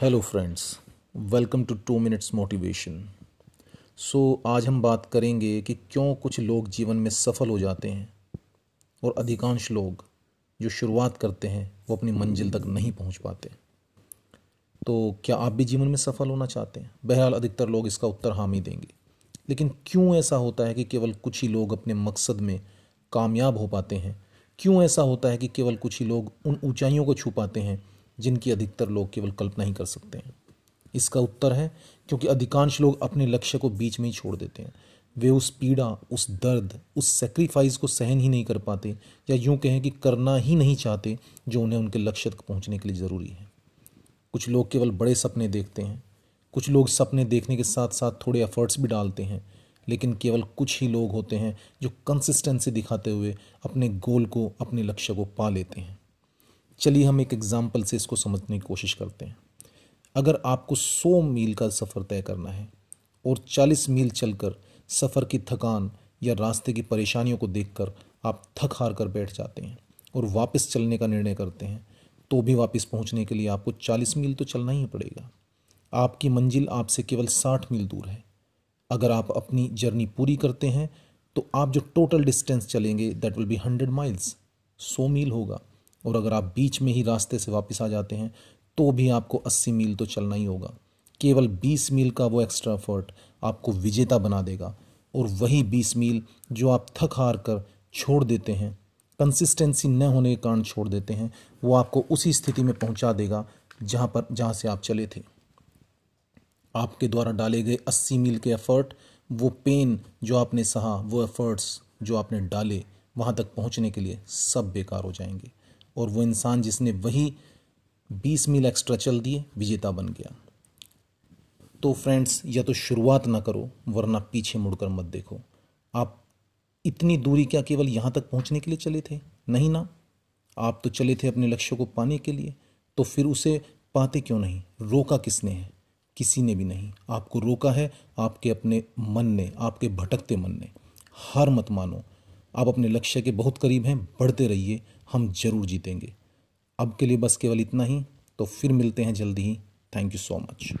Hello friends welcome to two minutes motivation so आज हम बात करेंगे कि क्यों कुछ लोग जीवन में सफल हो जाते हैं और अधिकांश लोग जो शुरुआत करते हैं, वो अपनी मंजिल तक नहीं पहुँच पाते। तो क्या आप भी जीवन में सफल होना चाहते हैं? बहरहाल, अधिकतर लोग इसका उत्तर हम देंगे। लेकिन क्यों ऐसा होता है कि केवल कुछ ही लोग अपने मकसद में कामयाब हो पाते हैं? क्यों ऐसा होता है कि केवल कुछ ही लोग उन ऊंचाइयों को छू पाते हैं जिनकी अधिकतर लोग केवल कल्पना ही कर सकते हैं। इसका उत्तर है, क्योंकि अधिकांश लोग अपने लक्ष्य को बीच में ही छोड़ देते हैं। वे उस पीड़ा, उस दर्द, उस सेक्रीफाइस को सहन ही नहीं कर पाते, या यूँ कहें कि करना ही नहीं चाहते, जो उन्हें उनके लक्ष्य तक पहुँचने के लिए ज़रूरी है। कुछ लोग केवल बड़े सपने देखते हैं। कुछ लोग सपने देखने के साथ साथ थोड़े एफर्ट्स भी डालते हैं, लेकिन केवल कुछ ही लोग होते हैं जो कंसिस्टेंसी दिखाते हुए अपने गोल को, अपने लक्ष्य को पा लेते हैं। चलिए हम एक एग्ज़ाम्पल से इसको समझने की कोशिश करते हैं। अगर आपको 100 मील का सफ़र तय करना है और 40 मील चलकर सफ़र की थकान या रास्ते की परेशानियों को देखकर आप थक हार कर बैठ जाते हैं और वापस चलने का निर्णय करते हैं तो भी वापस पहुँचने के लिए आपको 40 मील तो चलना ही पड़ेगा। आपकी मंजिल आपसे केवल 60 मील दूर है। अगर आप अपनी जर्नी पूरी करते हैं तो आप जो टोटल डिस्टेंस चलेंगे that will be hundred miles सौ मील होगा। और अगर आप बीच में ही रास्ते से वापस आ जाते हैं तो भी आपको 80 मील तो चलना ही होगा। केवल 20 मील का वो एक्स्ट्रा एफर्ट आपको विजेता बना देगा। और वही 20 मील जो आप थक हार कर छोड़ देते हैं कंसिस्टेंसी न होने के कारण छोड़ देते हैं, वो आपको उसी स्थिति में पहुँचा देगा जहाँ पर, जहाँ से आप चले थे। आपके द्वारा डाले गए 80 मील के एफर्ट वो पेन जो आपने सहा, वो एफर्ट्स जो आपने डाले, वहाँ तक पहुँचने के लिए सब बेकार हो जाएँगे। और वो इंसान जिसने वही बीस मील एक्स्ट्रा चल दिए, विजेता बन गया। तो फ्रेंड्स या तो शुरुआत ना करो, वरना पीछे मुड़कर मत देखो। आप इतनी दूरी क्या केवल यहाँ तक पहुँचने के लिए चले थे? नहीं ना। आप तो चले थे अपने लक्ष्य को पाने के लिए। तो फिर उसे पाते क्यों नहीं? रोका किसने है? किसी ने भी नहीं। आपको रोका है आपके अपने मन ने, आपके भटकते मन ने। हार मत मानो। आप अपने लक्ष्य के बहुत करीब हैं, बढ़ते रहिए, हम ज़रूर जीतेंगे। अब के लिए बस केवल इतना ही तो फिर मिलते हैं जल्दी ही। Thank you so much